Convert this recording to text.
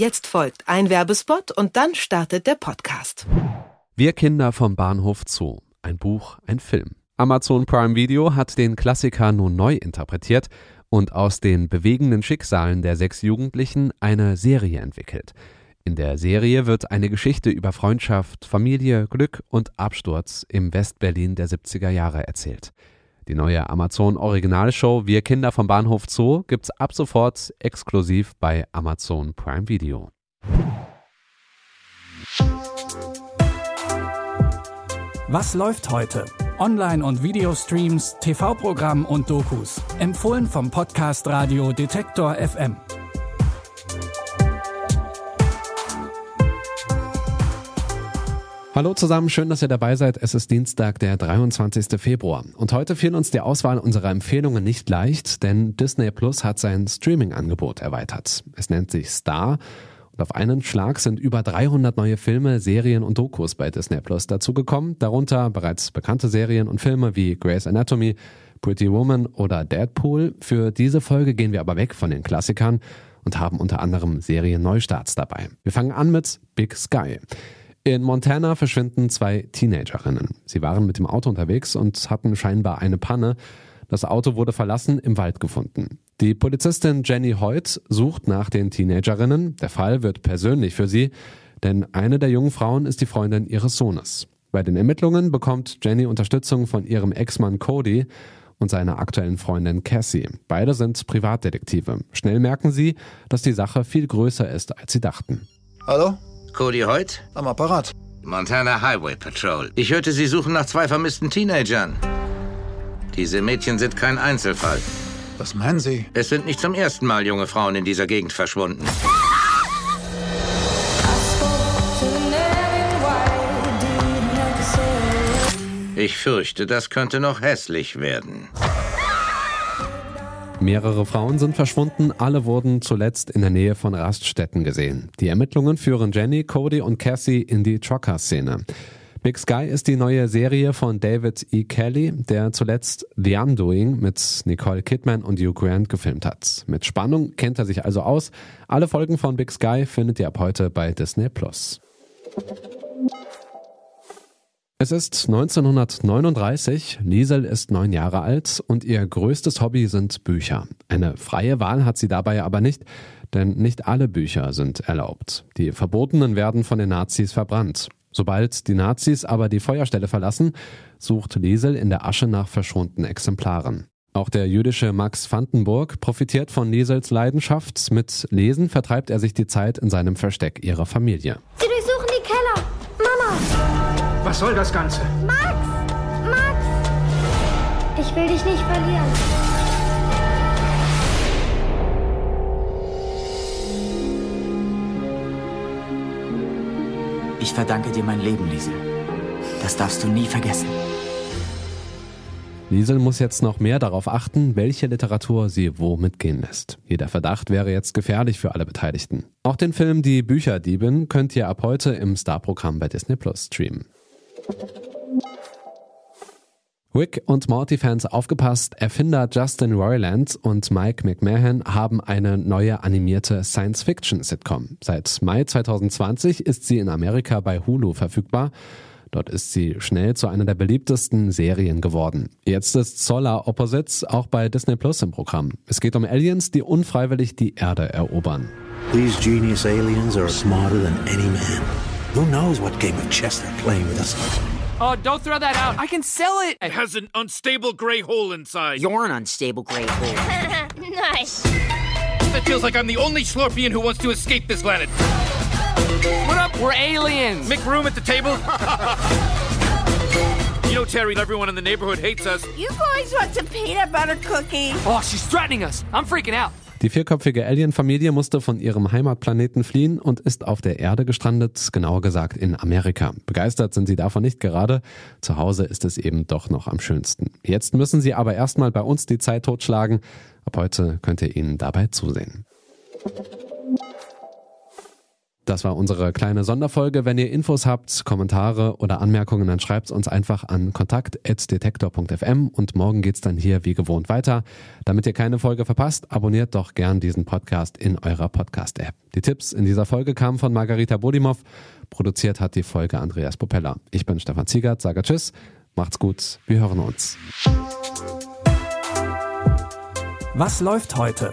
Jetzt folgt ein Werbespot und dann startet der Podcast. Wir Kinder vom Bahnhof Zoo. Ein Buch, ein Film. Amazon Prime Video hat den Klassiker nun neu interpretiert und aus den bewegenden Schicksalen der sechs Jugendlichen eine Serie entwickelt. In der Serie wird eine Geschichte über Freundschaft, Familie, Glück und Absturz im Westberlin der 70er Jahre erzählt. Die neue Amazon Originalshow Wir Kinder vom Bahnhof Zoo gibt's ab sofort exklusiv bei Amazon Prime Video. Was läuft heute? Online- und Videostreams, TV-Programm und Dokus. Empfohlen vom Podcast Radio Detektor FM. Hallo zusammen, schön, dass ihr dabei seid. Es ist Dienstag, der 23. Februar. Und heute fiel uns die Auswahl unserer Empfehlungen nicht leicht, denn Disney Plus hat sein Streaming-Angebot erweitert. Es nennt sich Star. Und auf einen Schlag sind über 300 neue Filme, Serien und Dokus bei Disney Plus dazugekommen, darunter bereits bekannte Serien und Filme wie Grey's Anatomy, Pretty Woman oder Deadpool. Für diese Folge gehen wir aber weg von den Klassikern und haben unter anderem Serien-Neustarts dabei. Wir fangen an mit Big Sky. In Montana verschwinden zwei Teenagerinnen. Sie waren mit dem Auto unterwegs und hatten scheinbar eine Panne. Das Auto wurde verlassen im Wald gefunden. Die Polizistin Jenny Hoyt sucht nach den Teenagerinnen. Der Fall wird persönlich für sie, denn eine der jungen Frauen ist die Freundin ihres Sohnes. Bei den Ermittlungen bekommt Jenny Unterstützung von ihrem Ex-Mann Cody und seiner aktuellen Freundin Cassie. Beide sind Privatdetektive. Schnell merken sie, dass die Sache viel größer ist, als sie dachten. Hallo? Cody Hoyt? Am Apparat. Montana Highway Patrol. Ich hörte, Sie suchen nach zwei vermissten Teenagern. Diese Mädchen sind kein Einzelfall. Was meinen Sie? Es sind nicht zum ersten Mal junge Frauen in dieser Gegend verschwunden. Ich fürchte, das könnte noch hässlich werden. Mehrere Frauen sind verschwunden, alle wurden zuletzt in der Nähe von Raststätten gesehen. Die Ermittlungen führen Jenny, Cody und Cassie in die Trucker-Szene. Big Sky ist die neue Serie von David E. Kelly, der zuletzt The Undoing mit Nicole Kidman und Hugh Grant gefilmt hat. Mit Spannung kennt er sich also aus. Alle Folgen von Big Sky findet ihr ab heute bei Disney Plus. Es ist 1939, Liesel ist neun Jahre alt und ihr größtes Hobby sind Bücher. Eine freie Wahl hat sie dabei aber nicht, denn nicht alle Bücher sind erlaubt. Die verbotenen werden von den Nazis verbrannt. Sobald die Nazis aber die Feuerstelle verlassen, sucht Liesel in der Asche nach verschwundenen Exemplaren. Auch der jüdische Max Vandenburg profitiert von Liesels Leidenschaft. Mit Lesen vertreibt er sich die Zeit in seinem Versteck ihrer Familie. Sie durchsuchen die Keller. Mama! Was soll das Ganze? Max! Max! Ich will dich nicht verlieren. Ich verdanke dir mein Leben, Liesel. Das darfst du nie vergessen. Liesel muss jetzt noch mehr darauf achten, welche Literatur sie wo mitgehen lässt. Jeder Verdacht wäre jetzt gefährlich für alle Beteiligten. Auch den Film Die Bücherdiebin könnt ihr ab heute im Starprogramm bei Disney Plus streamen. Rick und Morty-Fans aufgepasst, Erfinder Justin Roiland und Mike McMahon haben eine neue animierte Science-Fiction-Sitcom. Seit Mai 2020 ist sie in Amerika bei Hulu verfügbar. Dort ist sie schnell zu einer der beliebtesten Serien geworden. Jetzt ist Solar Opposites auch bei Disney Plus im Programm. Es geht um Aliens, die unfreiwillig die Erde erobern. These genius aliens are smarter than any man. Who knows what game of chess they're playing with us? Oh, don't throw that out. I can sell it. It has an unstable gray hole inside. You're an unstable gray hole. nice. That feels like I'm the only Slorpian who wants to escape this planet. What up? We're aliens. Make room at the table. you know, Terry, everyone in the neighborhood hates us. You boys want some peanut butter cookie? Oh, she's threatening us. I'm freaking out. Die vierköpfige Alien-Familie musste von ihrem Heimatplaneten fliehen und ist auf der Erde gestrandet, genauer gesagt in Amerika. Begeistert sind sie davon nicht gerade. Zu Hause ist es eben doch noch am schönsten. Jetzt müssen sie aber erstmal bei uns die Zeit totschlagen. Ab heute könnt ihr ihnen dabei zusehen. Das war unsere kleine Sonderfolge. Wenn ihr Infos habt, Kommentare oder Anmerkungen, dann schreibt uns einfach an kontakt.detektor.fm und morgen geht's dann hier wie gewohnt weiter. Damit ihr keine Folge verpasst, abonniert doch gern diesen Podcast in eurer Podcast-App. Die Tipps in dieser Folge kamen von Margarita Bodimov. Produziert hat die Folge Andreas Popella. Ich bin Stefan Ziegert, sage Tschüss, macht's gut, wir hören uns. Was läuft heute?